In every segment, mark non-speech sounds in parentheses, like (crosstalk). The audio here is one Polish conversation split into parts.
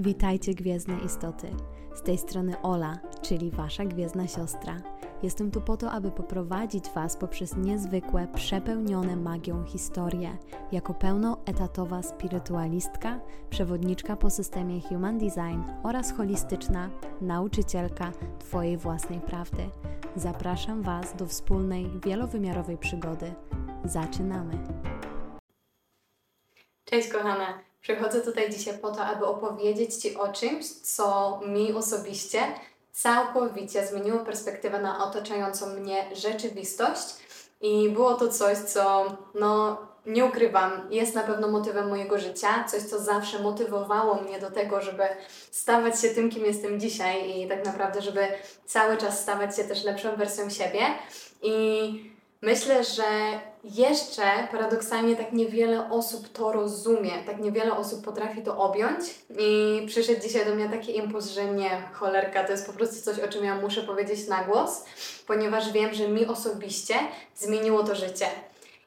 Witajcie gwiezdne istoty. Z tej strony Ola, czyli wasza gwiezdna siostra. Jestem tu po to, aby poprowadzić was poprzez niezwykłe, przepełnione magią historie. Jako pełnoetatowa spirytualistka, przewodniczka po systemie Human Design oraz holistyczna nauczycielka twojej własnej prawdy. Zapraszam was do wspólnej, wielowymiarowej przygody. Zaczynamy. Cześć kochana. Przychodzę tutaj dzisiaj po to, aby opowiedzieć Ci o czymś, co mi osobiście całkowicie zmieniło perspektywę na otaczającą mnie rzeczywistość. I było to coś, co, no, nie ukrywam, jest na pewno motywem mojego życia, coś, co zawsze motywowało mnie do tego, żeby stawać się tym, kim jestem dzisiaj i tak naprawdę, żeby cały czas stawać się też lepszą wersją siebie. I Myślę, że jeszcze paradoksalnie tak niewiele osób to rozumie, tak niewiele osób potrafi to objąć i przyszedł dzisiaj do mnie taki impuls, że nie, cholerka, to jest po prostu coś, o czym ja muszę powiedzieć na głos, ponieważ wiem, że mi osobiście zmieniło to życie.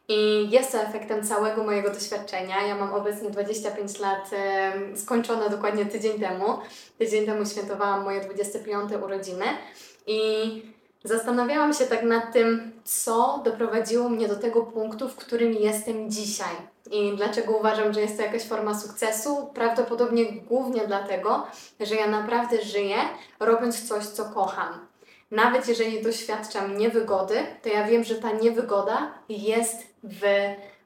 I jest to efektem całego mojego doświadczenia. Ja mam obecnie 25 lat, e, skończone dokładnie tydzień temu. Tydzień temu świętowałam moje 25 urodziny i Zastanawiałam się tak nad tym, co doprowadziło mnie do tego punktu, w którym jestem dzisiaj. I dlaczego uważam, że jest to jakaś forma sukcesu? Prawdopodobnie głównie dlatego, że ja naprawdę żyję, robiąc coś, co kocham. Nawet jeżeli doświadczam niewygody, to ja wiem, że ta niewygoda jest w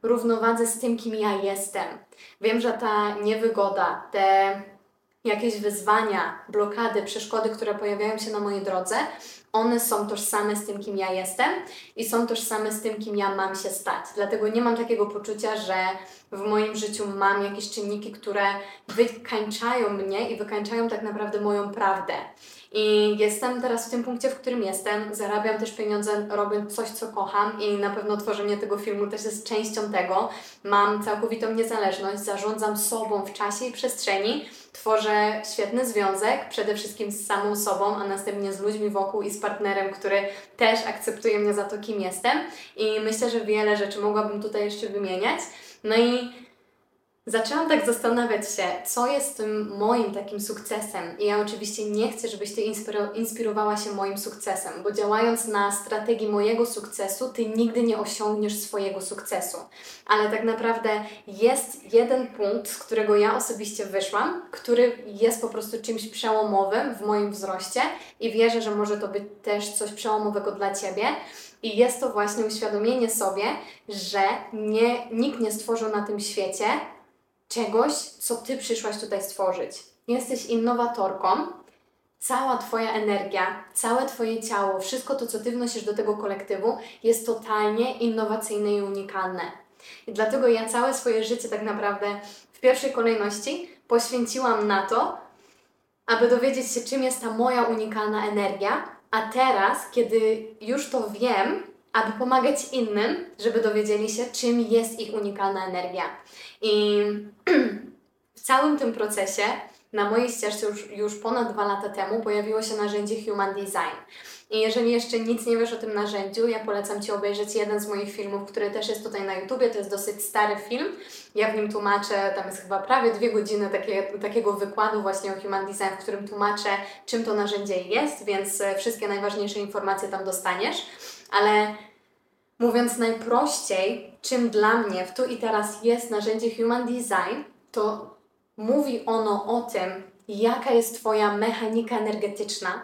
równowadze z tym, kim ja jestem. Wiem, że ta niewygoda, te jakieś wyzwania, blokady, przeszkody, które pojawiają się na mojej drodze, one są tożsame z tym, kim ja jestem i są tożsame z tym, kim ja mam się stać. Dlatego nie mam takiego poczucia, że w moim życiu mam jakieś czynniki, które wykańczają mnie i wykańczają tak naprawdę moją prawdę. I jestem teraz w tym punkcie, w którym jestem. Zarabiam też pieniądze, robię coś, co kocham, i na pewno tworzenie tego filmu też jest częścią tego. Mam całkowitą niezależność, zarządzam sobą w czasie i przestrzeni. Tworzę świetny związek, przede wszystkim z samą sobą, a następnie z ludźmi wokół i z partnerem, który też akceptuje mnie za to, kim jestem. I myślę, że wiele rzeczy mogłabym tutaj jeszcze wymieniać. No i zaczęłam tak zastanawiać się, co jest tym moim takim sukcesem. I ja oczywiście nie chcę, żebyś Ty inspirowała się moim sukcesem, bo działając na strategii mojego sukcesu, Ty nigdy nie osiągniesz swojego sukcesu. Ale tak naprawdę jest jeden punkt, z którego ja osobiście wyszłam, który jest po prostu czymś przełomowym w moim wzroście i wierzę, że może to być też coś przełomowego dla Ciebie. I jest to właśnie uświadomienie sobie, że nie, nikt nie stworzył na tym świecie czegoś, co Ty przyszłaś tutaj stworzyć. Jesteś innowatorką, cała Twoja energia, całe Twoje ciało, wszystko to, co Ty wnosisz do tego kolektywu, jest totalnie innowacyjne i unikalne. I dlatego ja całe swoje życie tak naprawdę w pierwszej kolejności poświęciłam na to, aby dowiedzieć się, czym jest ta moja unikalna energia, a teraz, kiedy już to wiem, aby pomagać innym, żeby dowiedzieli się, czym jest ich unikalna energia. I (clears throat) w całym tym procesie, na mojej ścieżce już, już ponad dwa lata temu, pojawiło się narzędzie Human Design. I jeżeli jeszcze nic nie wiesz o tym narzędziu, ja polecam Ci obejrzeć jeden z moich filmów, który też jest tutaj na YouTubie. To jest dosyć stary film. Ja w nim tłumaczę, tam jest chyba prawie dwie godziny takie, takiego wykładu właśnie o Human Design, w którym tłumaczę, czym to narzędzie jest, więc e, wszystkie najważniejsze informacje tam dostaniesz. Ale mówiąc najprościej, czym dla mnie w tu i teraz jest narzędzie Human Design, to mówi ono o tym, jaka jest Twoja mechanika energetyczna.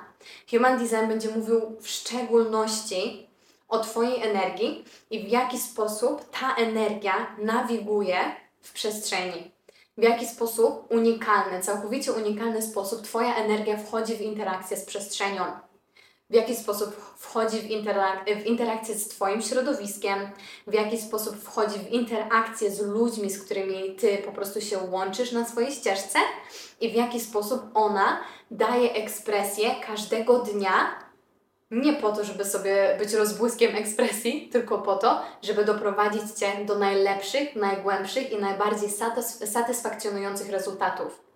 Human Design będzie mówił w szczególności o Twojej energii i w jaki sposób ta energia nawiguje w przestrzeni. W jaki sposób unikalny, całkowicie unikalny sposób Twoja energia wchodzi w interakcję z przestrzenią w jaki sposób wchodzi w, interak- w interakcję z Twoim środowiskiem, w jaki sposób wchodzi w interakcję z ludźmi, z którymi Ty po prostu się łączysz na swojej ścieżce i w jaki sposób ona daje ekspresję każdego dnia, nie po to, żeby sobie być rozbłyskiem ekspresji, tylko po to, żeby doprowadzić Cię do najlepszych, najgłębszych i najbardziej satys- satysfakcjonujących rezultatów.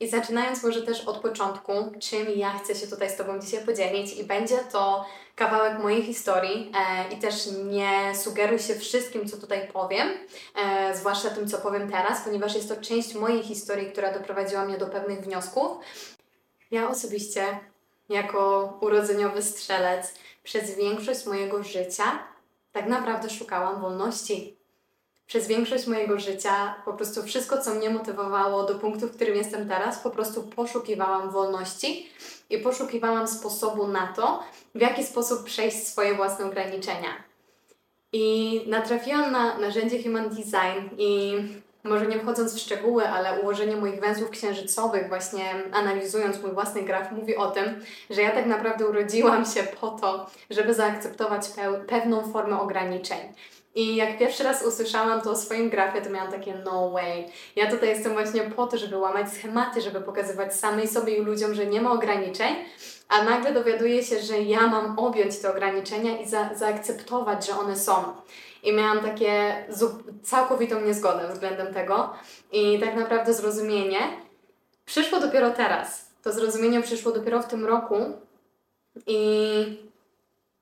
I zaczynając może też od początku, czym ja chcę się tutaj z Tobą dzisiaj podzielić, i będzie to kawałek mojej historii e, i też nie sugeruj się wszystkim, co tutaj powiem, e, zwłaszcza tym, co powiem teraz, ponieważ jest to część mojej historii, która doprowadziła mnie do pewnych wniosków. Ja osobiście, jako urodzeniowy strzelec, przez większość mojego życia tak naprawdę szukałam wolności przez większość mojego życia po prostu wszystko, co mnie motywowało do punktu, w którym jestem teraz, po prostu poszukiwałam wolności i poszukiwałam sposobu na to, w jaki sposób przejść swoje własne ograniczenia. I natrafiłam na narzędzie Human Design i może nie wchodząc w szczegóły, ale ułożenie moich węzłów księżycowych, właśnie analizując mój własny graf, mówi o tym, że ja tak naprawdę urodziłam się po to, żeby zaakceptować pewną formę ograniczeń. I jak pierwszy raz usłyszałam to o swoim grafie, to miałam takie no way. Ja tutaj jestem właśnie po to, żeby łamać schematy, żeby pokazywać samej sobie i ludziom, że nie ma ograniczeń, a nagle dowiaduję się, że ja mam objąć te ograniczenia i za, zaakceptować, że one są. I miałam takie całkowitą niezgodę względem tego. I tak naprawdę zrozumienie przyszło dopiero teraz. To zrozumienie przyszło dopiero w tym roku i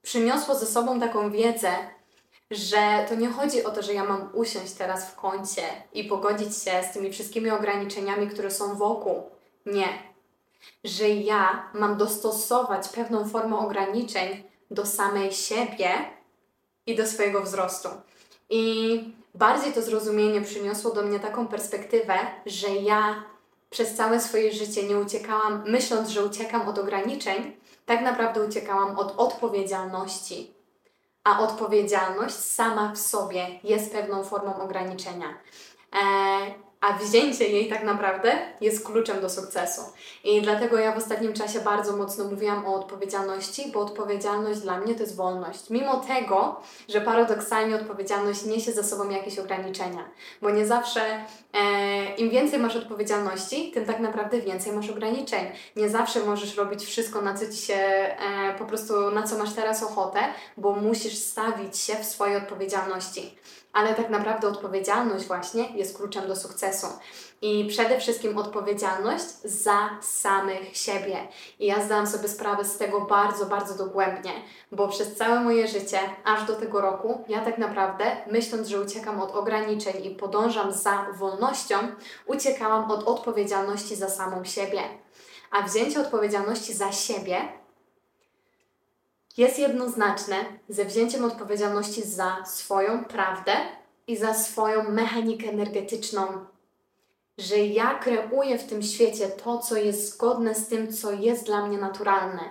przyniosło ze sobą taką wiedzę, że to nie chodzi o to, że ja mam usiąść teraz w kącie i pogodzić się z tymi wszystkimi ograniczeniami, które są wokół. Nie. Że ja mam dostosować pewną formę ograniczeń do samej siebie i do swojego wzrostu. I bardziej to zrozumienie przyniosło do mnie taką perspektywę, że ja przez całe swoje życie nie uciekałam, myśląc, że uciekam od ograniczeń, tak naprawdę uciekałam od odpowiedzialności a odpowiedzialność sama w sobie jest pewną formą ograniczenia. E, a wzięcie jej tak naprawdę jest kluczem do sukcesu. I dlatego ja w ostatnim czasie bardzo mocno mówiłam o odpowiedzialności, bo odpowiedzialność dla mnie to jest wolność. Mimo tego, że paradoksalnie odpowiedzialność niesie za sobą jakieś ograniczenia, bo nie zawsze e, im więcej masz odpowiedzialności, tym tak naprawdę więcej masz ograniczeń. Nie zawsze możesz robić wszystko, na co ci się e, po prostu, na co masz teraz ochotę, bo musisz stawić się w swojej odpowiedzialności ale tak naprawdę odpowiedzialność właśnie jest kluczem do sukcesu. I przede wszystkim odpowiedzialność za samych siebie. I ja zdałam sobie sprawę z tego bardzo, bardzo dogłębnie, bo przez całe moje życie, aż do tego roku, ja tak naprawdę, myśląc, że uciekam od ograniczeń i podążam za wolnością, uciekałam od odpowiedzialności za samą siebie. A wzięcie odpowiedzialności za siebie jest jednoznaczne ze wzięciem odpowiedzialności za swoją prawdę i za swoją mechanikę energetyczną. Że ja kreuję w tym świecie to, co jest zgodne z tym, co jest dla mnie naturalne,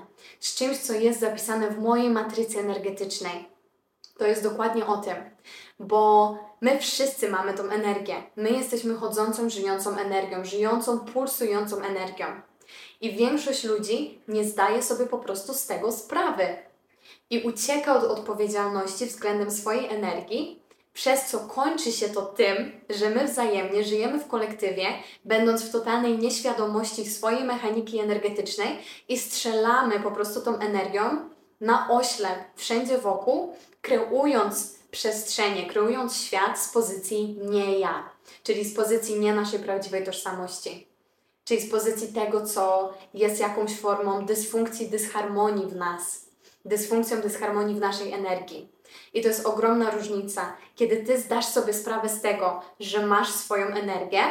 z czymś, co jest zapisane w mojej matrycy energetycznej. To jest dokładnie o tym, bo my wszyscy mamy tą energię. My jesteśmy chodzącą, żyjącą energią, żyjącą, pulsującą energią. I większość ludzi nie zdaje sobie po prostu z tego sprawy i ucieka od odpowiedzialności względem swojej energii, przez co kończy się to tym, że my wzajemnie żyjemy w kolektywie, będąc w totalnej nieświadomości swojej mechaniki energetycznej i strzelamy po prostu tą energią na oślep wszędzie wokół, kreując przestrzenie, kreując świat z pozycji nie ja, czyli z pozycji nie naszej prawdziwej tożsamości, czyli z pozycji tego, co jest jakąś formą dysfunkcji, dysharmonii w nas dysfunkcją, dysharmonii w naszej energii. I to jest ogromna różnica, kiedy ty zdasz sobie sprawę z tego, że masz swoją energię,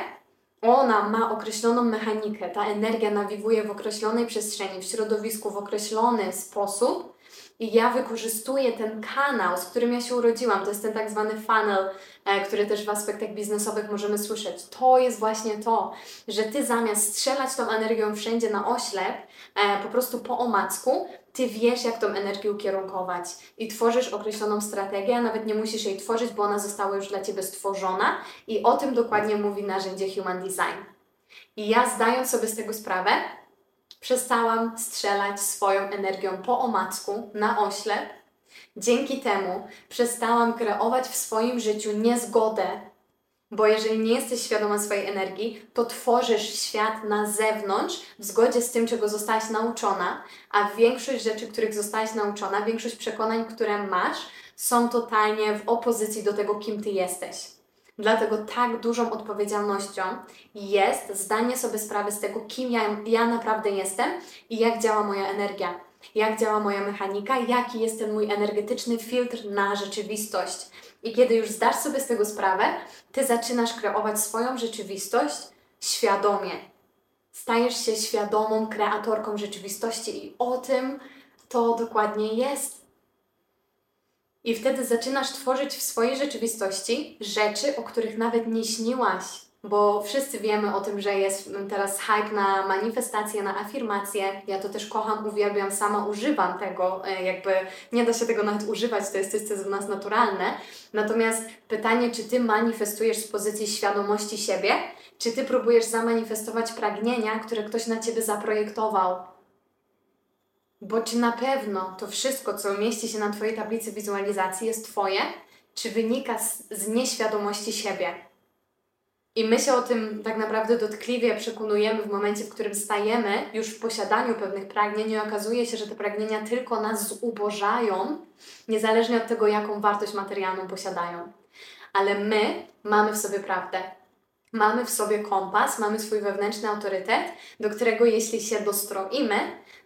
ona ma określoną mechanikę, ta energia nawiwuje w określonej przestrzeni, w środowisku, w określony sposób. I ja wykorzystuję ten kanał, z którym ja się urodziłam. To jest ten tak zwany funnel, e, który też w aspektach biznesowych możemy słyszeć. To jest właśnie to, że ty zamiast strzelać tą energią wszędzie na oślep, e, po prostu po omacku, ty wiesz, jak tą energię ukierunkować i tworzysz określoną strategię, a nawet nie musisz jej tworzyć, bo ona została już dla ciebie stworzona i o tym dokładnie mówi narzędzie Human Design. I ja zdając sobie z tego sprawę, przestałam strzelać swoją energią po omacku, na oślep. Dzięki temu przestałam kreować w swoim życiu niezgodę bo jeżeli nie jesteś świadoma swojej energii, to tworzysz świat na zewnątrz w zgodzie z tym, czego zostałaś nauczona, a większość rzeczy, których zostałaś nauczona, większość przekonań, które masz, są totalnie w opozycji do tego, kim ty jesteś. Dlatego tak dużą odpowiedzialnością jest zdanie sobie sprawy z tego, kim ja, ja naprawdę jestem i jak działa moja energia, jak działa moja mechanika, jaki jest ten mój energetyczny filtr na rzeczywistość. I kiedy już zdasz sobie z tego sprawę, ty zaczynasz kreować swoją rzeczywistość świadomie. Stajesz się świadomą kreatorką rzeczywistości i o tym to dokładnie jest. I wtedy zaczynasz tworzyć w swojej rzeczywistości rzeczy, o których nawet nie śniłaś, bo wszyscy wiemy o tym, że jest teraz hype na manifestacje, na afirmacje. Ja to też kocham, uwielbiam, sama używam tego, e, jakby nie da się tego nawet używać, to jest coś, co w nas naturalne. Natomiast pytanie, czy ty manifestujesz z pozycji świadomości siebie, czy ty próbujesz zamanifestować pragnienia, które ktoś na ciebie zaprojektował? Bo czy na pewno to wszystko, co mieści się na Twojej tablicy wizualizacji, jest Twoje, czy wynika z, z nieświadomości siebie? I my się o tym tak naprawdę dotkliwie przekonujemy w momencie, w którym stajemy już w posiadaniu pewnych pragnień i okazuje się, że te pragnienia tylko nas zubożają, niezależnie od tego, jaką wartość materialną posiadają. Ale my mamy w sobie prawdę. Mamy w sobie kompas, mamy swój wewnętrzny autorytet, do którego jeśli się dostroimy,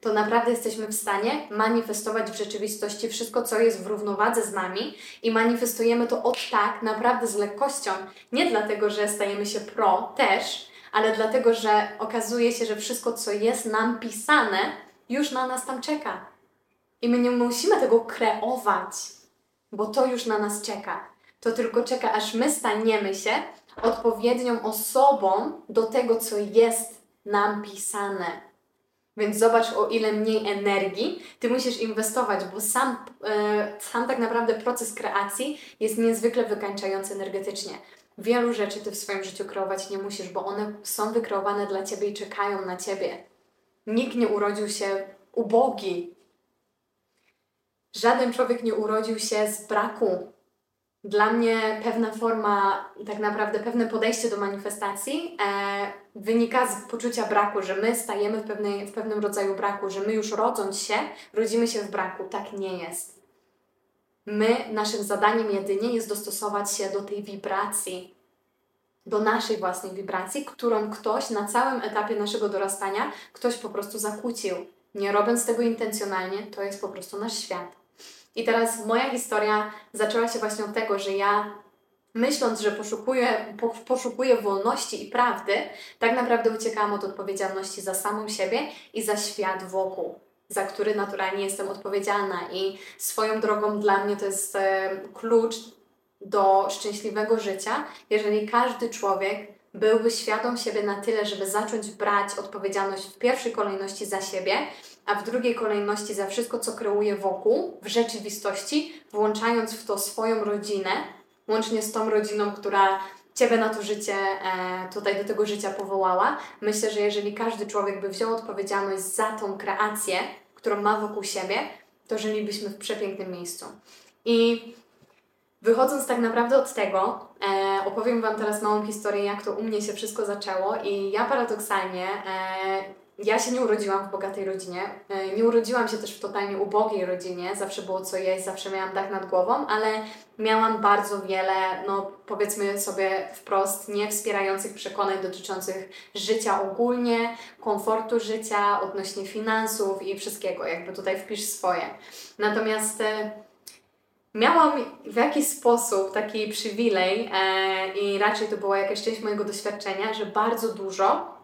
to naprawdę jesteśmy w stanie manifestować w rzeczywistości wszystko, co jest w równowadze z nami i manifestujemy to od tak, naprawdę z lekkością. Nie dlatego, że stajemy się pro też, ale dlatego, że okazuje się, że wszystko, co jest nam pisane, już na nas tam czeka. I my nie musimy tego kreować, bo to już na nas czeka. To tylko czeka, aż my staniemy się odpowiednią osobą do tego, co jest nam pisane. Więc zobacz, o ile mniej energii ty musisz inwestować, bo sam, e, sam tak naprawdę proces kreacji jest niezwykle wykańczający energetycznie. Wielu rzeczy ty w swoim życiu kreować nie musisz, bo one są wykreowane dla ciebie i czekają na ciebie. Nikt nie urodził się ubogi. Żaden człowiek nie urodził się z braku dla mnie pewna forma, tak naprawdę pewne podejście do manifestacji e, wynika z poczucia braku, że my stajemy w, pewnej, w pewnym rodzaju braku, że my już rodząc się, rodzimy się w braku. Tak nie jest. My, naszym zadaniem jedynie jest dostosować się do tej wibracji, do naszej własnej wibracji, którą ktoś na całym etapie naszego dorastania, ktoś po prostu zakłócił. Nie robiąc tego intencjonalnie, to jest po prostu nasz świat. I teraz moja historia zaczęła się właśnie od tego, że ja myśląc, że poszukuję, po, poszukuję wolności i prawdy, tak naprawdę uciekałam od odpowiedzialności za samą siebie i za świat wokół, za który naturalnie jestem odpowiedzialna. I swoją drogą dla mnie to jest e, klucz do szczęśliwego życia, jeżeli każdy człowiek byłby świadom siebie na tyle, żeby zacząć brać odpowiedzialność w pierwszej kolejności za siebie a w drugiej kolejności za wszystko, co kreuje wokół, w rzeczywistości, włączając w to swoją rodzinę, łącznie z tą rodziną, która Ciebie na to życie, e, tutaj do tego życia powołała. Myślę, że jeżeli każdy człowiek by wziął odpowiedzialność za tą kreację, którą ma wokół siebie, to żylibyśmy w przepięknym miejscu. I wychodząc tak naprawdę od tego, e, opowiem Wam teraz małą historię, jak to u mnie się wszystko zaczęło. I ja paradoksalnie e, ja się nie urodziłam w bogatej rodzinie. E, nie urodziłam się też w totalnie ubogiej rodzinie. Zawsze było co jeść, zawsze miałam dach nad głową, ale miałam bardzo wiele, no powiedzmy sobie wprost, niewspierających przekonań dotyczących życia ogólnie, komfortu życia, odnośnie finansów i wszystkiego. Jakby tutaj wpisz swoje. Natomiast e, miałam w jakiś sposób taki przywilej e, i raczej to była jakaś część mojego doświadczenia, że bardzo dużo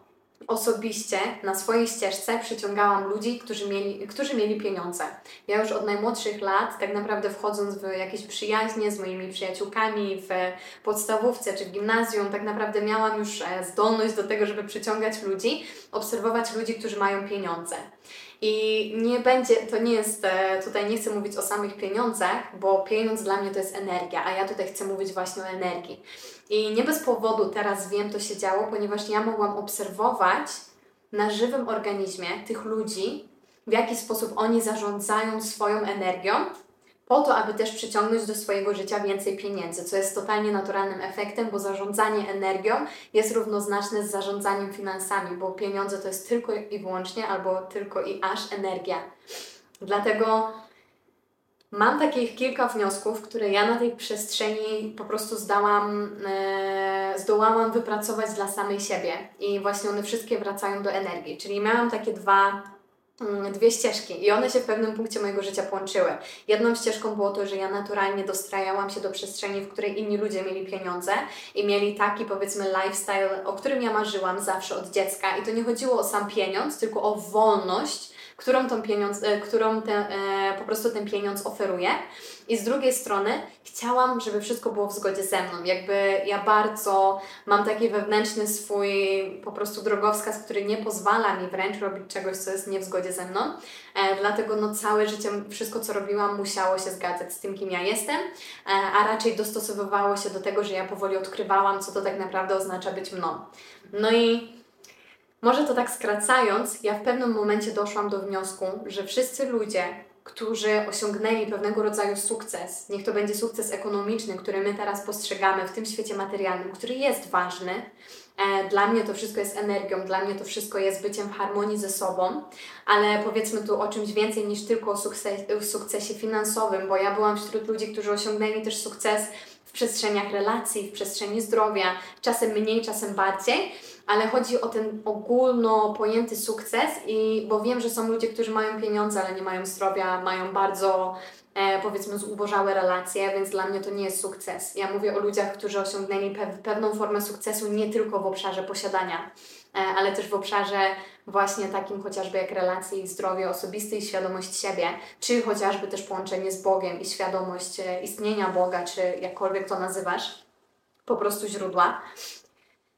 osobiście na swojej ścieżce przyciągałam ludzi, którzy mieli, którzy mieli pieniądze. Ja już od najmłodszych lat, tak naprawdę wchodząc w jakieś przyjaźnie z moimi przyjaciółkami w podstawówce czy w gimnazjum, tak naprawdę miałam już e, zdolność do tego, żeby przyciągać ludzi, obserwować ludzi, którzy mają pieniądze. I nie będzie, to nie jest, e, tutaj nie chcę mówić o samych pieniądzach, bo pieniądz dla mnie to jest energia, a ja tutaj chcę mówić właśnie o energii. I nie bez powodu teraz wiem, to się działo, ponieważ ja mogłam obserwować na żywym organizmie tych ludzi, w jaki sposób oni zarządzają swoją energią, po to, aby też przyciągnąć do swojego życia więcej pieniędzy, co jest totalnie naturalnym efektem, bo zarządzanie energią jest równoznaczne z zarządzaniem finansami, bo pieniądze to jest tylko i wyłącznie albo tylko i aż energia. Dlatego Mam takich kilka wniosków, które ja na tej przestrzeni po prostu zdałam, e, zdołałam wypracować dla samej siebie i właśnie one wszystkie wracają do energii. Czyli miałam takie dwa dwie ścieżki i one się w pewnym punkcie mojego życia połączyły. Jedną ścieżką było to, że ja naturalnie dostrajałam się do przestrzeni, w której inni ludzie mieli pieniądze i mieli taki powiedzmy lifestyle, o którym ja marzyłam zawsze od dziecka i to nie chodziło o sam pieniądz, tylko o wolność którą, tą pieniądz, e, którą te, e, po prostu ten pieniądz oferuje. I z drugiej strony chciałam, żeby wszystko było w zgodzie ze mną. Jakby ja bardzo mam taki wewnętrzny swój po prostu drogowskaz, który nie pozwala mi wręcz robić czegoś, co jest nie w zgodzie ze mną. E, dlatego no całe życie, wszystko co robiłam musiało się zgadzać z tym, kim ja jestem, a raczej dostosowywało się do tego, że ja powoli odkrywałam, co to tak naprawdę oznacza być mną. No i może to tak skracając, ja w pewnym momencie doszłam do wniosku, że wszyscy ludzie, którzy osiągnęli pewnego rodzaju sukces, niech to będzie sukces ekonomiczny, który my teraz postrzegamy w tym świecie materialnym, który jest ważny, e, dla mnie to wszystko jest energią, dla mnie to wszystko jest byciem w harmonii ze sobą, ale powiedzmy tu o czymś więcej niż tylko o sukcesie, sukcesie finansowym, bo ja byłam wśród ludzi, którzy osiągnęli też sukces w przestrzeniach relacji, w przestrzeni zdrowia, czasem mniej, czasem bardziej ale chodzi o ten ogólno pojęty sukces i bo wiem, że są ludzie, którzy mają pieniądze, ale nie mają zdrowia, mają bardzo e, powiedzmy zubożałe relacje, więc dla mnie to nie jest sukces. Ja mówię o ludziach, którzy osiągnęli pe pewną formę sukcesu nie tylko w obszarze posiadania, e, ale też w obszarze właśnie takim chociażby jak relacje i zdrowie osobiste i świadomość siebie, czy chociażby też połączenie z Bogiem i świadomość e, istnienia Boga, czy jakkolwiek to nazywasz, po prostu źródła.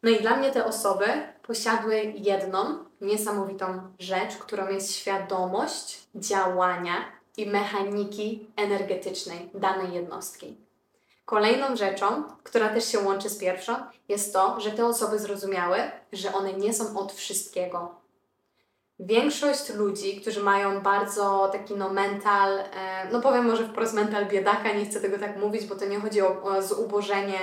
No i dla mnie te osoby posiadły jedną niesamowitą rzecz, którą jest świadomość działania i mechaniki energetycznej danej jednostki. Kolejną rzeczą, która też się łączy z pierwszą, jest to, że te osoby zrozumiały, że one nie są od wszystkiego. Większość ludzi, którzy mają bardzo taki no mental, e, no powiem może wprost mental biedaka, nie chcę tego tak mówić, bo to nie chodzi o, o zubożenie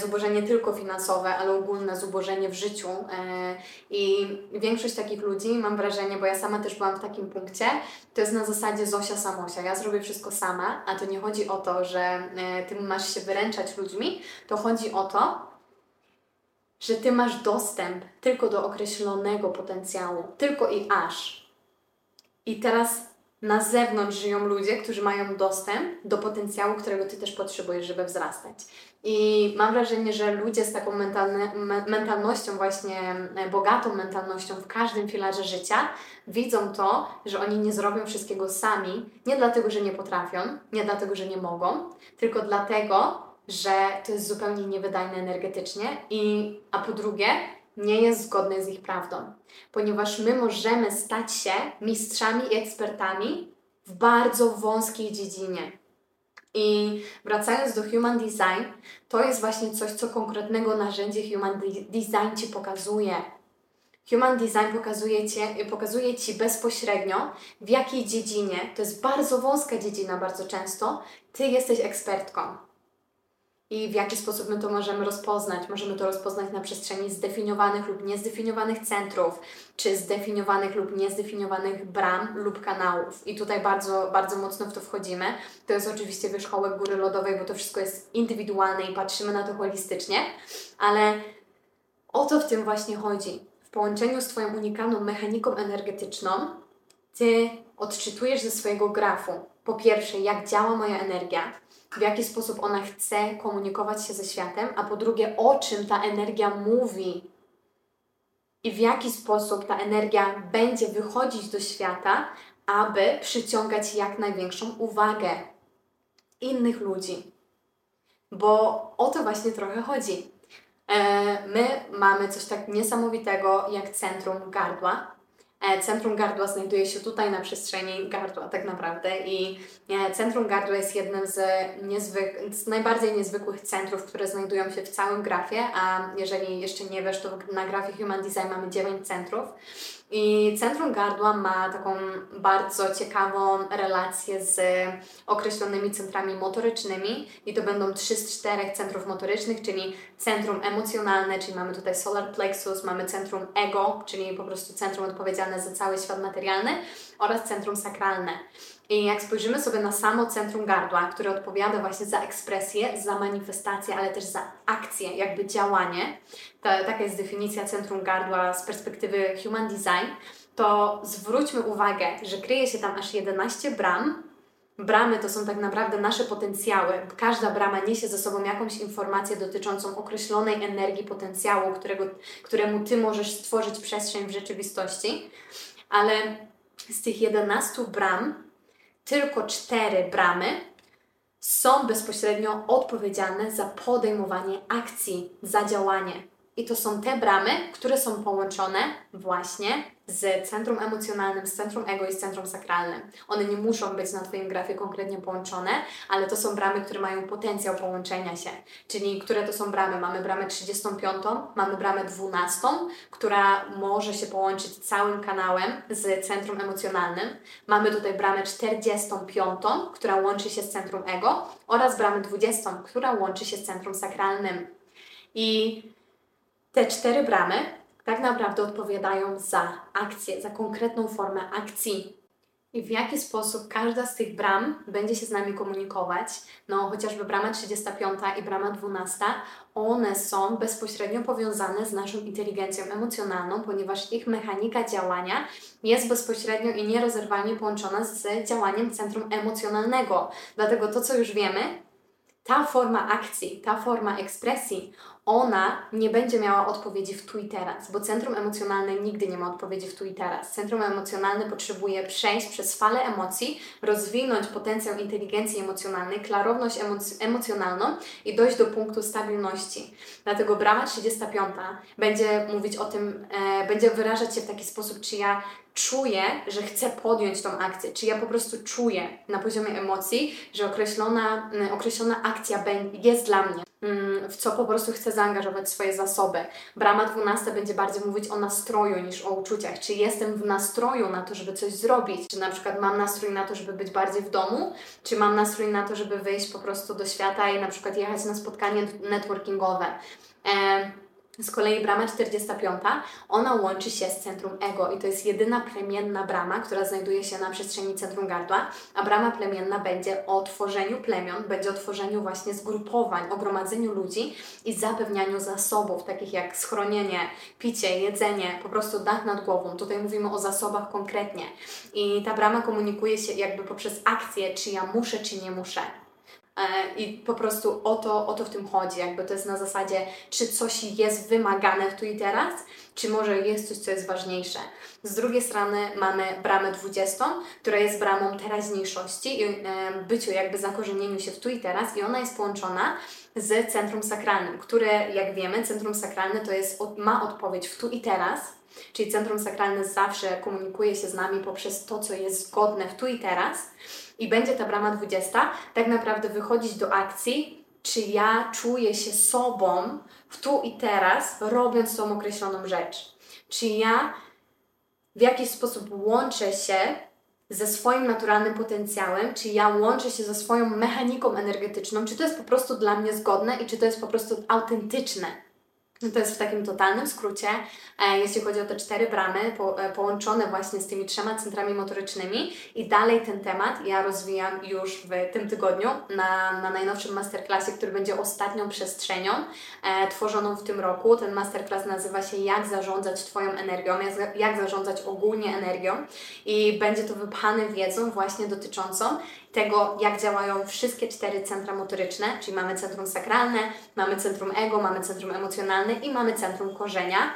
zubożenie tylko finansowe, ale ogólne zubożenie w życiu. E, I większość takich ludzi, mam wrażenie, bo ja sama też byłam w takim punkcie, to jest na zasadzie Zosia Samosia. Ja zrobię wszystko sama, a to nie chodzi o to, że e, ty masz się wyręczać ludźmi, to chodzi o to, że ty masz dostęp tylko do określonego potencjału, tylko i aż. I teraz na zewnątrz żyją ludzie, którzy mają dostęp do potencjału, którego ty też potrzebujesz, żeby wzrastać. I mam wrażenie, że ludzie z taką mentalnością, właśnie e, bogatą mentalnością w każdym filarze życia, widzą to, że oni nie zrobią wszystkiego sami, nie dlatego, że nie potrafią, nie dlatego, że nie mogą, tylko dlatego, że to jest zupełnie niewydajne energetycznie, i, a po drugie, nie jest zgodne z ich prawdą, ponieważ my możemy stać się mistrzami i ekspertami w bardzo wąskiej dziedzinie. I wracając do Human Design, to jest właśnie coś, co konkretnego narzędzie Human Design Ci pokazuje. Human Design pokazuje, cię, pokazuje Ci bezpośrednio, w jakiej dziedzinie, to jest bardzo wąska dziedzina bardzo często, Ty jesteś ekspertką i w jaki sposób my to możemy rozpoznać. Możemy to rozpoznać na przestrzeni zdefiniowanych lub niezdefiniowanych centrów, czy zdefiniowanych lub niezdefiniowanych bram lub kanałów. I tutaj bardzo, bardzo mocno w to wchodzimy. To jest oczywiście wierzchołek góry lodowej, bo to wszystko jest indywidualne i patrzymy na to holistycznie, ale o to w tym właśnie chodzi. W połączeniu z Twoją unikalną mechaniką energetyczną, Ty odczytujesz ze swojego grafu, po pierwsze, jak działa moja energia, w jaki sposób ona chce komunikować się ze światem, a po drugie, o czym ta energia mówi i w jaki sposób ta energia będzie wychodzić do świata, aby przyciągać jak największą uwagę innych ludzi. Bo o to właśnie trochę chodzi. E, my mamy coś tak niesamowitego jak centrum gardła, centrum Gardła znajduje się tutaj na przestrzeni gardła tak naprawdę i e, Centrum Gardła jest jednym z, niezwyk, z najbardziej niezwykłych centrów, które znajdują się w całym grafie, a jeżeli jeszcze nie wiesz, to na grafie Human Design mamy 9 centrów i Centrum Gardła ma taką bardzo ciekawą relację z określonymi centrami motorycznymi i to będą trzy z czterech centrów motorycznych, czyli centrum emocjonalne, czyli mamy tutaj solar plexus, mamy centrum ego, czyli po prostu centrum odpowiedzialne za cały świat materialny oraz centrum sakralne. I jak spojrzymy sobie na samo centrum gardła, które odpowiada właśnie za ekspresję, za manifestację, ale też za akcję, jakby działanie, to, taka jest definicja centrum gardła z perspektywy human design, to zwróćmy uwagę, że kryje się tam aż 11 bram. Bramy to są tak naprawdę nasze potencjały. Każda brama niesie ze sobą jakąś informację dotyczącą określonej energii potencjału, którego, któremu Ty możesz stworzyć przestrzeń w rzeczywistości. Ale z tych 11 bram tylko cztery bramy są bezpośrednio odpowiedzialne za podejmowanie akcji, za działanie. I to są te bramy, które są połączone właśnie z centrum emocjonalnym, z centrum ego i z centrum sakralnym. One nie muszą być na Twoim grafie konkretnie połączone, ale to są bramy, które mają potencjał połączenia się. Czyli które to są bramy? Mamy bramę 35, mamy bramę 12, która może się połączyć całym kanałem z centrum emocjonalnym. Mamy tutaj bramę 45, która łączy się z centrum ego oraz bramę 20, która łączy się z centrum sakralnym. I te cztery bramy tak naprawdę odpowiadają za akcję, za konkretną formę akcji. I w jaki sposób każda z tych bram będzie się z nami komunikować? No, chociażby brama 35 i brama 12, one są bezpośrednio powiązane z naszą inteligencją emocjonalną, ponieważ ich mechanika działania jest bezpośrednio i nierozerwalnie połączona z działaniem centrum emocjonalnego. Dlatego to, co już wiemy, ta forma akcji, ta forma ekspresji, ona nie będzie miała odpowiedzi w tu i teraz, bo centrum emocjonalne nigdy nie ma odpowiedzi w tu i teraz. Centrum emocjonalne potrzebuje przejść przez falę emocji, rozwinąć potencjał inteligencji emocjonalnej, klarowność emoc emocjonalną i dojść do punktu stabilności. Dlatego brama 35 będzie mówić o tym, e, będzie wyrażać się w taki sposób, czy ja czuję, że chcę podjąć tą akcję, czy ja po prostu czuję na poziomie emocji, że określona, określona akcja jest dla mnie. Mm, w co po prostu chcę zaangażować swoje zasoby. Brama 12 będzie bardziej mówić o nastroju niż o uczuciach. Czy jestem w nastroju na to, żeby coś zrobić? Czy na przykład mam nastrój na to, żeby być bardziej w domu? Czy mam nastrój na to, żeby wyjść po prostu do świata i na przykład jechać na spotkanie networkingowe? E z kolei brama 45, ona łączy się z centrum ego i to jest jedyna plemienna brama, która znajduje się na przestrzeni centrum gardła, a brama plemienna będzie o tworzeniu plemion, będzie o tworzeniu właśnie zgrupowań, o gromadzeniu ludzi i zapewnianiu zasobów, takich jak schronienie, picie, jedzenie, po prostu dach nad głową. Tutaj mówimy o zasobach konkretnie. I ta brama komunikuje się jakby poprzez akcję, czy ja muszę, czy nie muszę. E, I po prostu o to, o to w tym chodzi. Jakby to jest na zasadzie, czy coś jest wymagane tu i teraz, czy może jest coś, co jest ważniejsze. Z drugiej strony mamy bramę 20, która jest bramą teraźniejszości i e, byciu, jakby zakorzenieniu się w tu i teraz, i ona jest połączona z centrum sakralnym, które, jak wiemy, centrum sakralne to jest, ma odpowiedź w tu i teraz. Czyli centrum sakralne zawsze komunikuje się z nami poprzez to, co jest zgodne w tu i teraz i będzie ta brama 20, tak naprawdę wychodzić do akcji, czy ja czuję się sobą w tu i teraz, robiąc tą określoną rzecz. Czy ja w jakiś sposób łączę się ze swoim naturalnym potencjałem, czy ja łączę się ze swoją mechaniką energetyczną, czy to jest po prostu dla mnie zgodne i czy to jest po prostu autentyczne. No to jest w takim totalnym skrócie, e, jeśli chodzi o te cztery bramy po, e, połączone właśnie z tymi trzema centrami motorycznymi i dalej ten temat ja rozwijam już w tym tygodniu na, na najnowszym masterclassie, który będzie ostatnią przestrzenią e, tworzoną w tym roku. Ten masterclass nazywa się Jak zarządzać Twoją energią, jak zarządzać ogólnie energią i będzie to wypchane wiedzą właśnie dotyczącą tego, jak działają wszystkie cztery centra motoryczne, czyli mamy centrum sakralne, mamy centrum ego, mamy centrum emocjonalne i mamy centrum korzenia.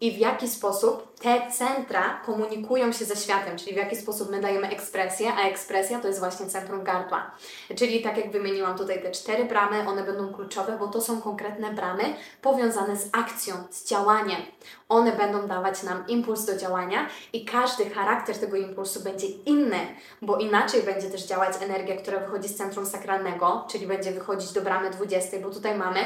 I w jaki sposób te centra komunikują się ze światem, czyli w jaki sposób my dajemy ekspresję, a ekspresja to jest właśnie centrum gardła. Czyli tak jak wymieniłam tutaj te cztery bramy, one będą kluczowe, bo to są konkretne bramy powiązane z akcją, z działaniem. One będą dawać nam impuls do działania i każdy charakter tego impulsu będzie inny, bo inaczej będzie też działać energia, która wychodzi z centrum sakralnego, czyli będzie wychodzić do bramy 20, bo tutaj mamy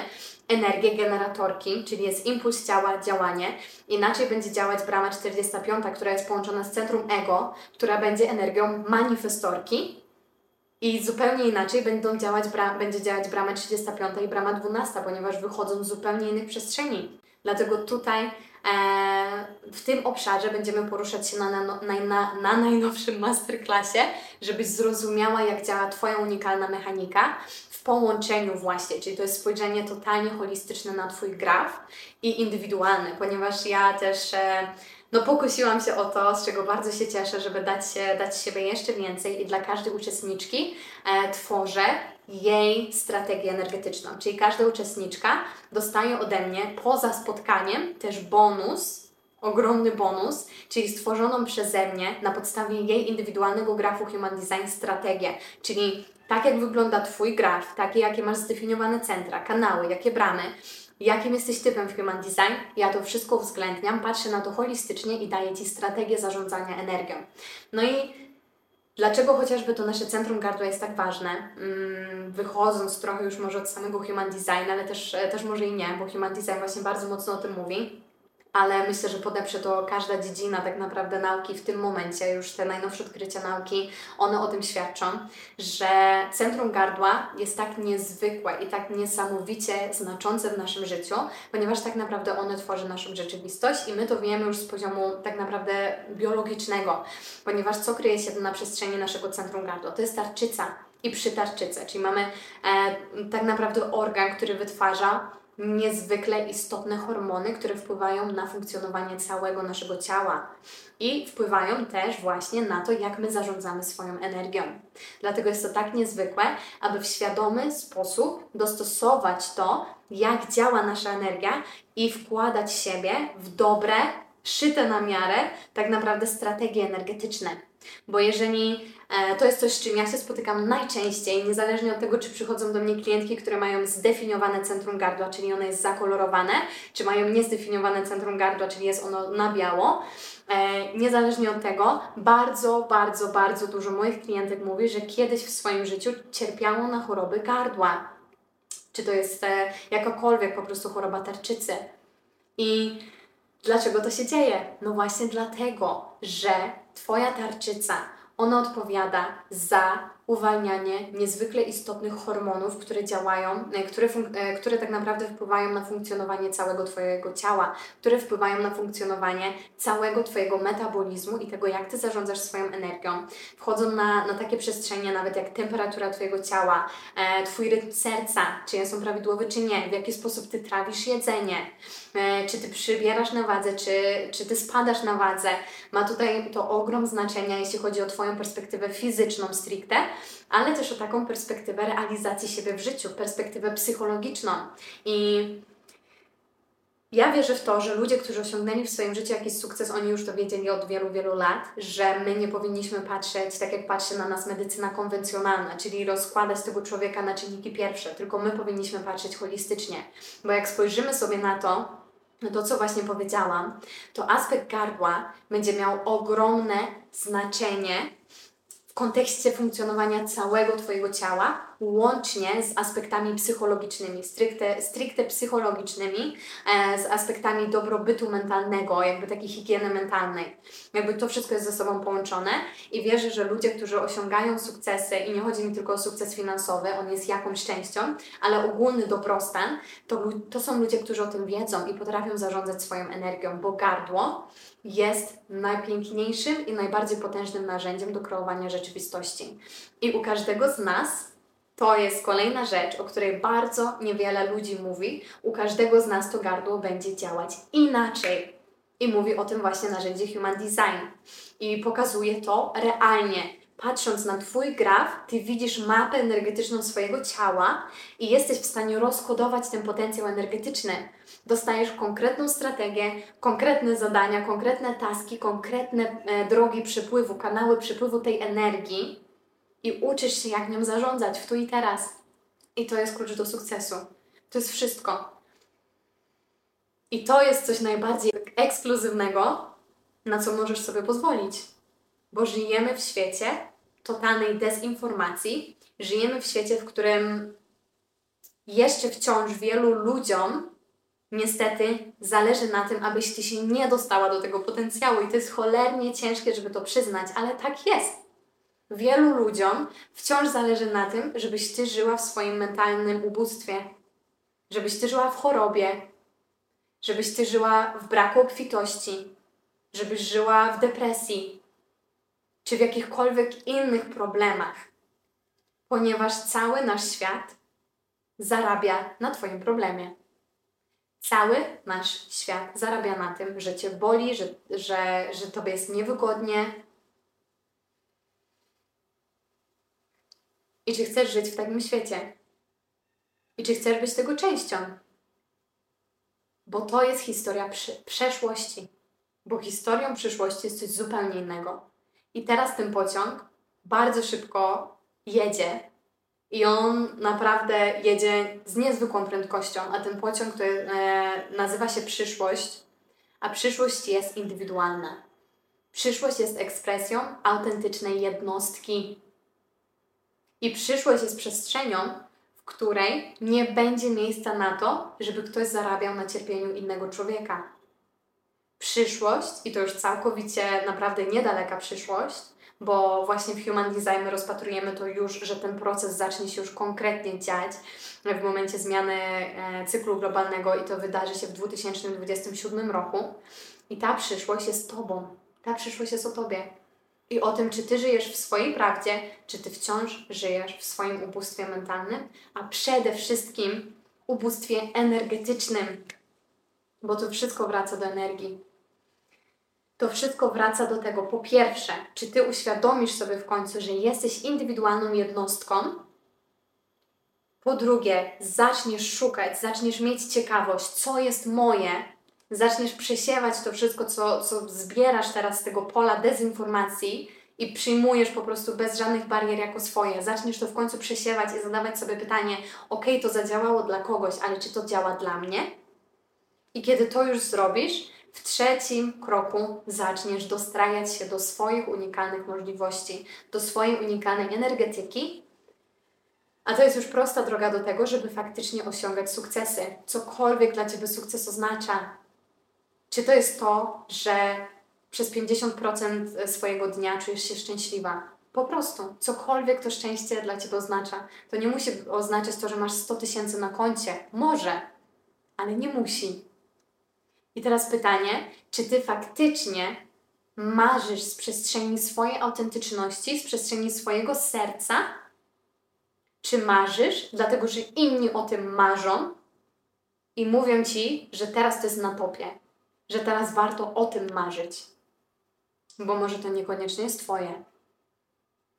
energię generatorki, czyli jest impuls ciała, działanie. Inaczej będzie działać brama 45, która jest połączona z centrum ego, która będzie energią manifestorki. I zupełnie inaczej będą działać bra- będzie działać brama 35 i brama 12, ponieważ wychodzą z zupełnie innych przestrzeni. Dlatego tutaj w tym obszarze będziemy poruszać się na, na, na, na najnowszym masterclassie, żebyś zrozumiała, jak działa Twoja unikalna mechanika w połączeniu właśnie, czyli to jest spojrzenie totalnie holistyczne na Twój graf i indywidualny, ponieważ ja też e, no pokusiłam się o to, z czego bardzo się cieszę, żeby dać, się, dać siebie jeszcze więcej i dla każdej uczestniczki e, tworzę jej strategię energetyczną. Czyli każda uczestniczka dostaje ode mnie poza spotkaniem też bonus, ogromny bonus, czyli stworzoną przeze mnie na podstawie jej indywidualnego grafu Human Design strategię, czyli tak jak wygląda Twój graf, takie jakie masz zdefiniowane centra, kanały, jakie bramy, jakim jesteś typem w Human Design, ja to wszystko uwzględniam, patrzę na to holistycznie i daję Ci strategię zarządzania energią. No i Dlaczego chociażby to nasze centrum gardła jest tak ważne? Mm, wychodząc trochę już może od samego Human Design, ale też, też może i nie, bo Human Design właśnie bardzo mocno o tym mówi ale myślę, że podeprze to każda dziedzina tak naprawdę nauki w tym momencie, już te najnowsze odkrycia nauki, one o tym świadczą, że centrum gardła jest tak niezwykłe i tak niesamowicie znaczące w naszym życiu, ponieważ tak naprawdę one tworzy naszą rzeczywistość i my to wiemy już z poziomu tak naprawdę biologicznego, ponieważ co kryje się na przestrzeni naszego centrum gardła? To jest tarczyca i przytarczyca, czyli mamy e, tak naprawdę organ, który wytwarza niezwykle istotne hormony, które wpływają na funkcjonowanie całego naszego ciała i wpływają też właśnie na to, jak my zarządzamy swoją energią. Dlatego jest to tak niezwykłe, aby w świadomy sposób dostosować to, jak działa nasza energia i wkładać siebie w dobre, szyte na miarę, tak naprawdę strategie energetyczne. Bo jeżeli to jest coś, z czym ja się spotykam najczęściej, niezależnie od tego, czy przychodzą do mnie klientki, które mają zdefiniowane centrum gardła, czyli ono jest zakolorowane, czy mają niezdefiniowane centrum gardła, czyli jest ono na biało. E, niezależnie od tego, bardzo, bardzo, bardzo dużo moich klientek mówi, że kiedyś w swoim życiu cierpiało na choroby gardła. Czy to jest e, jakakolwiek po prostu choroba tarczycy. I dlaczego to się dzieje? No właśnie dlatego, że Twoja tarczyca ona odpowiada za uwalnianie niezwykle istotnych hormonów, które działają, e, które, e, które tak naprawdę wpływają na funkcjonowanie całego Twojego ciała, które wpływają na funkcjonowanie całego Twojego metabolizmu i tego, jak Ty zarządzasz swoją energią. Wchodzą na, na takie przestrzenie, nawet jak temperatura Twojego ciała, e, Twój rytm serca, czy jest on prawidłowy, czy nie, w jaki sposób Ty trawisz jedzenie, czy Ty przybierasz na wadze, czy, czy Ty spadasz na wadze. Ma tutaj to ogrom znaczenia, jeśli chodzi o Twoją perspektywę fizyczną stricte, ale też o taką perspektywę realizacji siebie w życiu, perspektywę psychologiczną. I ja wierzę w to, że ludzie, którzy osiągnęli w swoim życiu jakiś sukces, oni już to wiedzieli od wielu, wielu lat, że my nie powinniśmy patrzeć tak, jak patrzy na nas medycyna konwencjonalna, czyli rozkładać tego człowieka na czynniki pierwsze, tylko my powinniśmy patrzeć holistycznie. Bo jak spojrzymy sobie na to, to co właśnie powiedziałam, to aspekt gardła będzie miał ogromne znaczenie w kontekście funkcjonowania całego Twojego ciała, łącznie z aspektami psychologicznymi, stricte, stricte psychologicznymi, e, z aspektami dobrobytu mentalnego, jakby takiej higieny mentalnej. Jakby to wszystko jest ze sobą połączone i wierzę, że ludzie, którzy osiągają sukcesy, i nie chodzi mi tylko o sukces finansowy, on jest jakąś częścią, ale ogólny dobrostan, to, to są ludzie, którzy o tym wiedzą i potrafią zarządzać swoją energią, bo gardło jest najpiękniejszym i najbardziej potężnym narzędziem do kreowania rzeczywistości. I u każdego z nas to jest kolejna rzecz, o której bardzo niewiele ludzi mówi. U każdego z nas to gardło będzie działać inaczej. I mówi o tym właśnie narzędzie Human Design. I pokazuje to realnie. Patrząc na Twój graf, Ty widzisz mapę energetyczną swojego ciała i jesteś w stanie rozkodować ten potencjał energetyczny dostajesz konkretną strategię, konkretne zadania, konkretne taski, konkretne e, drogi przepływu, kanały przepływu tej energii i uczysz się, jak nią zarządzać w tu i teraz. I to jest klucz do sukcesu. To jest wszystko. I to jest coś najbardziej ekskluzywnego, na co możesz sobie pozwolić. Bo żyjemy w świecie totalnej dezinformacji, żyjemy w świecie, w którym jeszcze wciąż wielu ludziom niestety zależy na tym, abyś ty się nie dostała do tego potencjału i to jest cholernie ciężkie, żeby to przyznać, ale tak jest. Wielu ludziom wciąż zależy na tym, żebyś ty żyła w swoim mentalnym ubóstwie, żebyś ty żyła w chorobie, żebyś ty żyła w braku obfitości, żebyś żyła w depresji, czy w jakichkolwiek innych problemach, ponieważ cały nasz świat zarabia na Twoim problemie. Cały nasz świat zarabia na tym, że Cię boli, że, że, że Tobie jest niewygodnie. I czy chcesz żyć w takim świecie? I czy chcesz być tego częścią? Bo to jest historia przeszłości. Bo historią przyszłości jest coś zupełnie innego. I teraz ten pociąg bardzo szybko jedzie i on naprawdę jedzie z niezwykłą prędkością, a ten pociąg to e, nazywa się przyszłość, a przyszłość jest indywidualna. Przyszłość jest ekspresją autentycznej jednostki. I przyszłość jest przestrzenią, w której nie będzie miejsca na to, żeby ktoś zarabiał na cierpieniu innego człowieka. Przyszłość, i to już całkowicie naprawdę niedaleka przyszłość, bo właśnie w Human Design rozpatrujemy to już, że ten proces zacznie się już konkretnie dziać w momencie zmiany e, cyklu globalnego i to wydarzy się w 2027 roku. I ta przyszłość jest Tobą. Ta przyszłość jest o Tobie. I o tym, czy Ty żyjesz w swojej prawdzie, czy Ty wciąż żyjesz w swoim ubóstwie mentalnym, a przede wszystkim ubóstwie energetycznym, bo to wszystko wraca do energii to wszystko wraca do tego. Po pierwsze, czy ty uświadomisz sobie w końcu, że jesteś indywidualną jednostką? Po drugie, zaczniesz szukać, zaczniesz mieć ciekawość, co jest moje, zaczniesz przesiewać to wszystko, co, co zbierasz teraz z tego pola dezinformacji i przyjmujesz po prostu bez żadnych barier jako swoje. Zaczniesz to w końcu przesiewać i zadawać sobie pytanie: OK, to zadziałało dla kogoś, ale czy to działa dla mnie? I kiedy to już zrobisz, w trzecim kroku zaczniesz dostrajać się do swoich unikalnych możliwości, do swojej unikalnej energetyki, a to jest już prosta droga do tego, żeby faktycznie osiągać sukcesy. Cokolwiek dla Ciebie sukces oznacza. Czy to jest to, że przez 50% swojego dnia czujesz się szczęśliwa? Po prostu, cokolwiek to szczęście dla Ciebie oznacza. To nie musi oznaczać to, że masz 100 tysięcy na koncie. Może, ale nie musi. I teraz pytanie, czy ty faktycznie marzysz z przestrzeni swojej autentyczności, z przestrzeni swojego serca? Czy marzysz, dlatego że inni o tym marzą i mówią ci, że teraz to jest na topie, że teraz warto o tym marzyć? Bo może to niekoniecznie jest Twoje.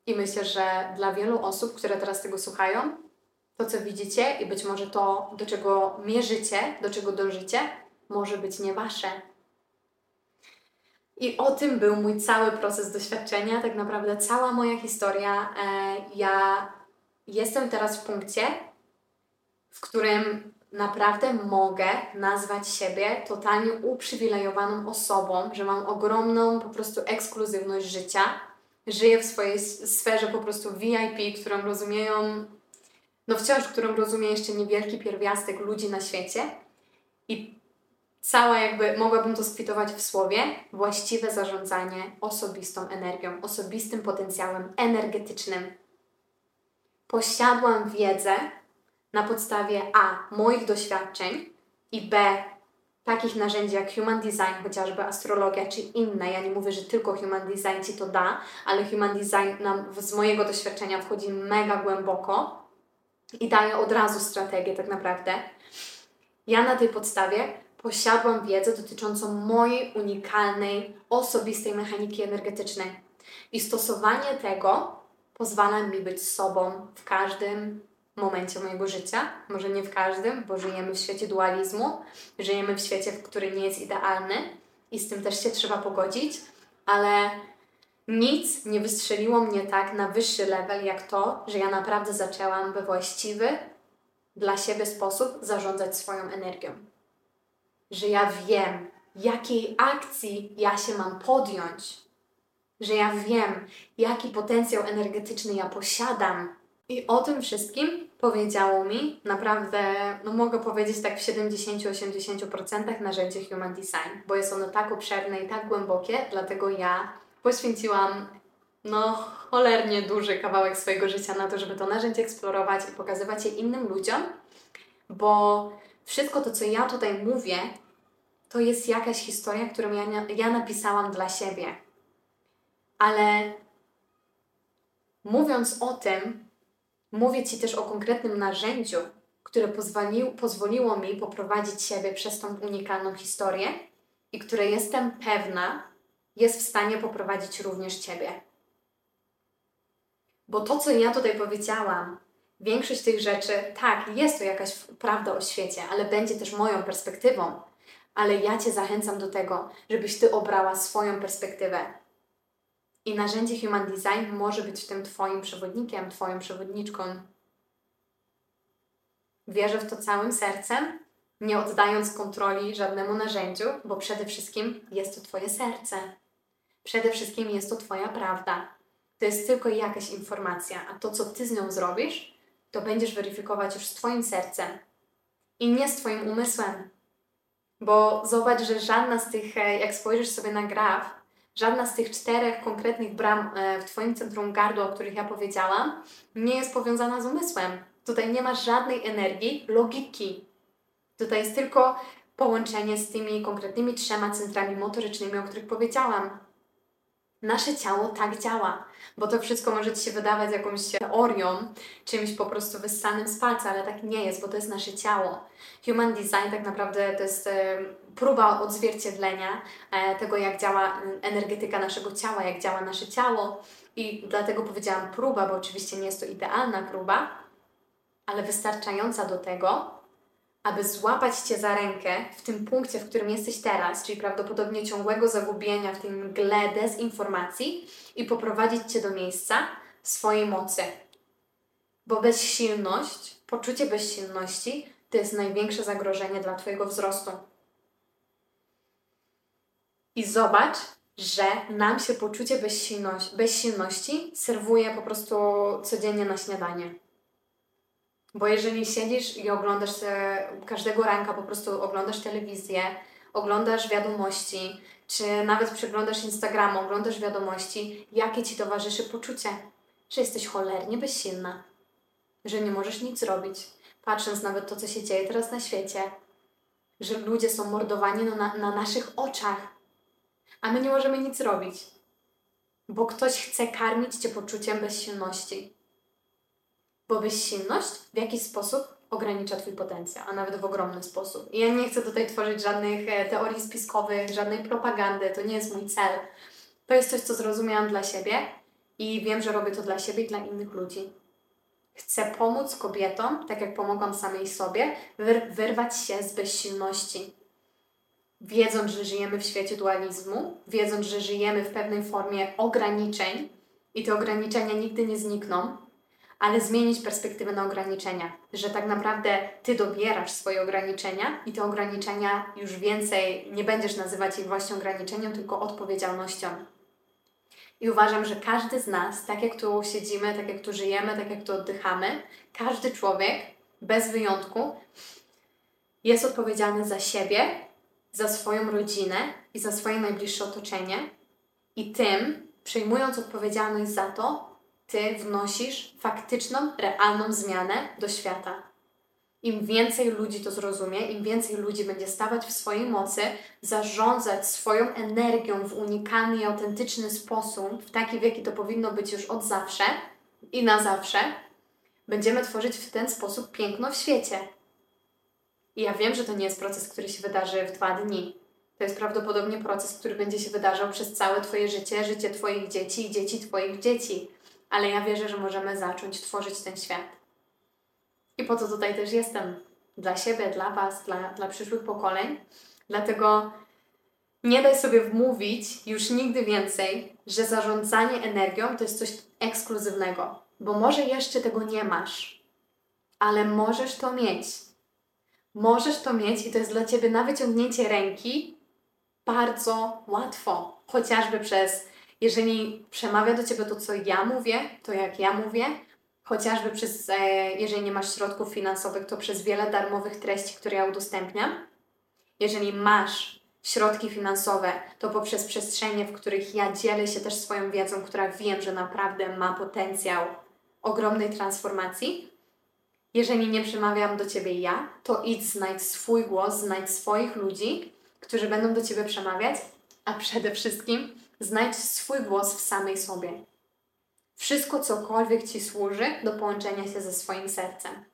I myślę, że dla wielu osób, które teraz tego słuchają, to co widzicie i być może to, do czego mierzycie, do czego dążycie, może być nie wasze. I o tym był mój cały proces doświadczenia, tak naprawdę cała moja historia. E, ja jestem teraz w punkcie, w którym naprawdę mogę nazwać siebie totalnie uprzywilejowaną osobą, że mam ogromną po prostu ekskluzywność życia. Żyję w swojej sferze po prostu VIP, którą rozumieją, no wciąż, którą rozumie jeszcze niewielki pierwiastek ludzi na świecie. I cała jakby, mogłabym to skwitować w słowie, właściwe zarządzanie osobistą energią, osobistym potencjałem energetycznym. Posiadłam wiedzę na podstawie A. moich doświadczeń i B. takich narzędzi jak Human Design, chociażby astrologia czy inne. Ja nie mówię, że tylko Human Design Ci to da, ale Human Design nam z mojego doświadczenia wchodzi mega głęboko i daje od razu strategię tak naprawdę. Ja na tej podstawie posiadłam wiedzę dotyczącą mojej unikalnej, osobistej mechaniki energetycznej. I stosowanie tego pozwala mi być sobą w każdym momencie mojego życia. Może nie w każdym, bo żyjemy w świecie dualizmu, żyjemy w świecie, który nie jest idealny i z tym też się trzeba pogodzić, ale nic nie wystrzeliło mnie tak na wyższy level, jak to, że ja naprawdę zaczęłam we właściwy dla siebie sposób zarządzać swoją energią że ja wiem, jakiej akcji ja się mam podjąć, że ja wiem, jaki potencjał energetyczny ja posiadam. I o tym wszystkim powiedziało mi naprawdę, no mogę powiedzieć tak w 70-80% narzędzie Human Design, bo jest ono tak obszerne i tak głębokie, dlatego ja poświęciłam no cholernie duży kawałek swojego życia na to, żeby to narzędzie eksplorować i pokazywać je innym ludziom, bo wszystko to, co ja tutaj mówię, to jest jakaś historia, którą ja, ja napisałam dla siebie. Ale mówiąc o tym, mówię Ci też o konkretnym narzędziu, które pozwolił, pozwoliło mi poprowadzić siebie przez tą unikalną historię i które jestem pewna, jest w stanie poprowadzić również Ciebie. Bo to, co ja tutaj powiedziałam, większość tych rzeczy, tak, jest to jakaś prawda o świecie, ale będzie też moją perspektywą. Ale ja Cię zachęcam do tego, żebyś Ty obrała swoją perspektywę. I narzędzie Human Design może być tym Twoim przewodnikiem, Twoją przewodniczką. Wierzę w to całym sercem, nie oddając kontroli żadnemu narzędziu, bo przede wszystkim jest to Twoje serce. Przede wszystkim jest to Twoja prawda. To jest tylko jakaś informacja, a to, co Ty z nią zrobisz, to będziesz weryfikować już z Twoim sercem i nie z Twoim umysłem. Bo zobacz, że żadna z tych, e, jak spojrzysz sobie na graf, żadna z tych czterech konkretnych bram e, w Twoim centrum gardła, o których ja powiedziałam, nie jest powiązana z umysłem. Tutaj nie ma żadnej energii, logiki. Tutaj jest tylko połączenie z tymi konkretnymi trzema centrami motorycznymi, o których powiedziałam. Nasze ciało tak działa, bo to wszystko może Ci się wydawać jakąś teorią, czymś po prostu wyssanym z palca, ale tak nie jest, bo to jest nasze ciało. Human Design tak naprawdę to jest e, próba odzwierciedlenia e, tego, jak działa energetyka naszego ciała, jak działa nasze ciało i dlatego powiedziałam próba, bo oczywiście nie jest to idealna próba, ale wystarczająca do tego, aby złapać Cię za rękę w tym punkcie, w którym jesteś teraz, czyli prawdopodobnie ciągłego zagubienia w tym mgle dezinformacji i poprowadzić Cię do miejsca swojej mocy. Bo bezsilność, poczucie bezsilności to jest największe zagrożenie dla Twojego wzrostu. I zobacz, że nam się poczucie bezsilności, bezsilności serwuje po prostu codziennie na śniadanie. Bo jeżeli siedzisz i oglądasz każdego ranka, po prostu oglądasz telewizję, oglądasz wiadomości, czy nawet przeglądasz Instagram, oglądasz wiadomości, jakie ci towarzyszy poczucie, że jesteś cholernie bezsilna, że nie możesz nic zrobić, patrząc nawet to, co się dzieje teraz na świecie, że ludzie są mordowani na, na naszych oczach, a my nie możemy nic robić, bo ktoś chce karmić cię poczuciem bezsilności. Bo bezsilność w jakiś sposób ogranicza Twój potencjał, a nawet w ogromny sposób. I ja nie chcę tutaj tworzyć żadnych e, teorii spiskowych, żadnej propagandy, to nie jest mój cel. To jest coś, co zrozumiałam dla siebie i wiem, że robię to dla siebie i dla innych ludzi. Chcę pomóc kobietom, tak jak pomogłam samej sobie, wyr wyrwać się z bezsilności. Wiedząc, że żyjemy w świecie dualizmu, wiedząc, że żyjemy w pewnej formie ograniczeń i te ograniczenia nigdy nie znikną, ale zmienić perspektywę na ograniczenia, że tak naprawdę ty dobierasz swoje ograniczenia i te ograniczenia już więcej nie będziesz nazywać ich właśnie ograniczeniem, tylko odpowiedzialnością. I uważam, że każdy z nas, tak jak tu siedzimy, tak jak tu żyjemy, tak jak tu oddychamy, każdy człowiek, bez wyjątku, jest odpowiedzialny za siebie, za swoją rodzinę i za swoje najbliższe otoczenie. I tym, przejmując odpowiedzialność za to, ty wnosisz faktyczną, realną zmianę do świata. Im więcej ludzi to zrozumie, im więcej ludzi będzie stawać w swojej mocy, zarządzać swoją energią w unikalny i autentyczny sposób, w taki, w jaki to powinno być już od zawsze i na zawsze, będziemy tworzyć w ten sposób piękno w świecie. I ja wiem, że to nie jest proces, który się wydarzy w dwa dni. To jest prawdopodobnie proces, który będzie się wydarzał przez całe Twoje życie, życie Twoich dzieci i dzieci Twoich dzieci ale ja wierzę, że możemy zacząć tworzyć ten świat. I po to tutaj też jestem. Dla siebie, dla Was, dla, dla przyszłych pokoleń. Dlatego nie daj sobie wmówić już nigdy więcej, że zarządzanie energią to jest coś ekskluzywnego, bo może jeszcze tego nie masz, ale możesz to mieć. Możesz to mieć i to jest dla Ciebie na wyciągnięcie ręki bardzo łatwo, chociażby przez jeżeli przemawia do Ciebie to, co ja mówię, to jak ja mówię, chociażby przez, e, jeżeli nie masz środków finansowych, to przez wiele darmowych treści, które ja udostępniam. Jeżeli masz środki finansowe, to poprzez przestrzenie, w których ja dzielę się też swoją wiedzą, która wiem, że naprawdę ma potencjał ogromnej transformacji. Jeżeli nie przemawiam do Ciebie ja, to idź znajdź swój głos, znajdź swoich ludzi, którzy będą do Ciebie przemawiać, a przede wszystkim znajdź swój głos w samej sobie. Wszystko, cokolwiek Ci służy do połączenia się ze swoim sercem.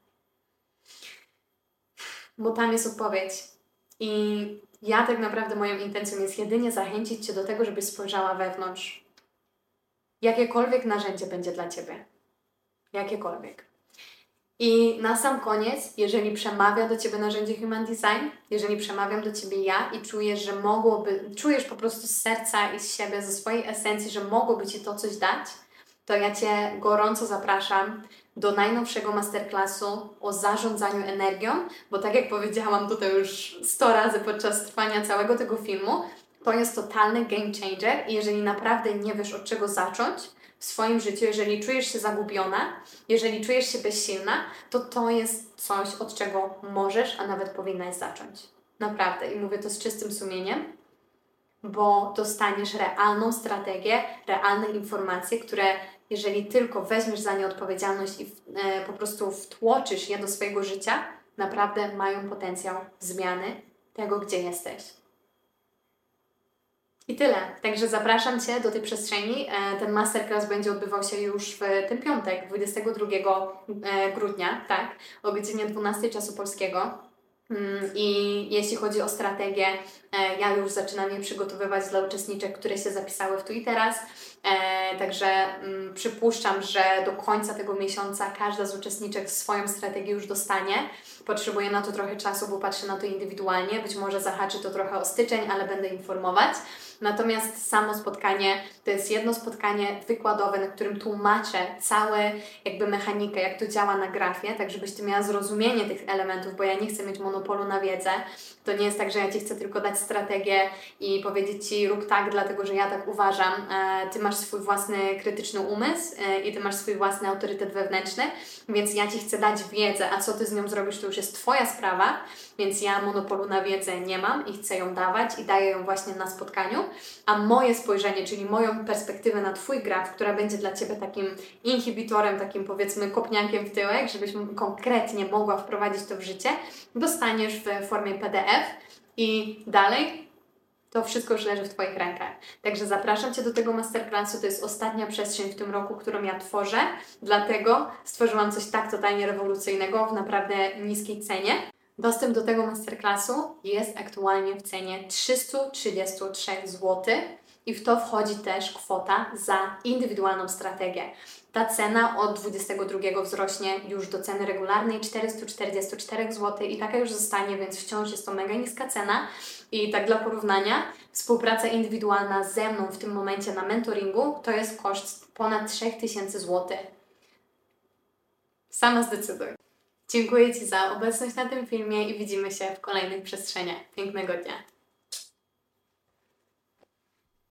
Bo tam jest odpowiedź. I ja tak naprawdę moją intencją jest jedynie zachęcić Cię do tego, żebyś spojrzała wewnątrz. Jakiekolwiek narzędzie będzie dla Ciebie. Jakiekolwiek. I na sam koniec, jeżeli przemawia do Ciebie narzędzie Human Design, jeżeli przemawiam do Ciebie ja i czujesz, że mogłoby, czujesz po prostu z serca i z siebie, ze swojej esencji, że mogłoby Ci to coś dać, to ja Cię gorąco zapraszam do najnowszego masterclassu o zarządzaniu energią, bo tak jak powiedziałam tutaj już 100 razy podczas trwania całego tego filmu, to jest totalny game changer i jeżeli naprawdę nie wiesz od czego zacząć w swoim życiu, jeżeli czujesz się zagubiona, jeżeli czujesz się bezsilna, to to jest coś, od czego możesz, a nawet powinnaś zacząć. Naprawdę. I mówię to z czystym sumieniem, bo dostaniesz realną strategię, realne informacje, które jeżeli tylko weźmiesz za nie odpowiedzialność i e, po prostu wtłoczysz je do swojego życia, naprawdę mają potencjał zmiany tego, gdzie jesteś. I tyle. Także zapraszam Cię do tej przestrzeni. E, ten masterclass będzie odbywał się już w ten piątek, 22 e, grudnia, tak, o godzinie 12 czasu polskiego. Mm, I jeśli chodzi o strategię, ja już zaczynam je przygotowywać dla uczestniczek, które się zapisały w tu i teraz. Także mm, przypuszczam, że do końca tego miesiąca każda z uczestniczek swoją strategię już dostanie. Potrzebuję na to trochę czasu, bo patrzę na to indywidualnie. Być może zahaczy to trochę o styczeń, ale będę informować. Natomiast samo spotkanie to jest jedno spotkanie wykładowe, na którym tłumaczę całą jakby mechanikę, jak to działa na grafie, tak żebyś Ty miała zrozumienie tych elementów, bo ja nie chcę mieć monopolu na wiedzę. To nie jest tak, że ja Ci chcę tylko dać strategię i powiedzieć Ci rób tak, dlatego że ja tak uważam. E, ty masz swój własny krytyczny umysł e, i Ty masz swój własny autorytet wewnętrzny, więc ja Ci chcę dać wiedzę, a co Ty z nią zrobisz, to już jest Twoja sprawa, więc ja monopolu na wiedzę nie mam i chcę ją dawać i daję ją właśnie na spotkaniu. A moje spojrzenie, czyli moją perspektywę na Twój graf, która będzie dla Ciebie takim inhibitorem, takim powiedzmy kopniakiem w tyłek, żebyś konkretnie mogła wprowadzić to w życie, dostaniesz w formie PDF i dalej to wszystko już leży w Twoich rękach. Także zapraszam Cię do tego masterclassu. To jest ostatnia przestrzeń w tym roku, którą ja tworzę. Dlatego stworzyłam coś tak totalnie rewolucyjnego w naprawdę niskiej cenie. Dostęp do tego masterclassu jest aktualnie w cenie 333 zł i w to wchodzi też kwota za indywidualną strategię. Ta cena od 22 wzrośnie już do ceny regularnej 444 zł i taka już zostanie, więc wciąż jest to mega niska cena. I tak dla porównania, współpraca indywidualna ze mną w tym momencie na mentoringu to jest koszt ponad 3000 zł. Sama zdecyduj. Dziękuję Ci za obecność na tym filmie i widzimy się w kolejnych przestrzeniach. Pięknego dnia.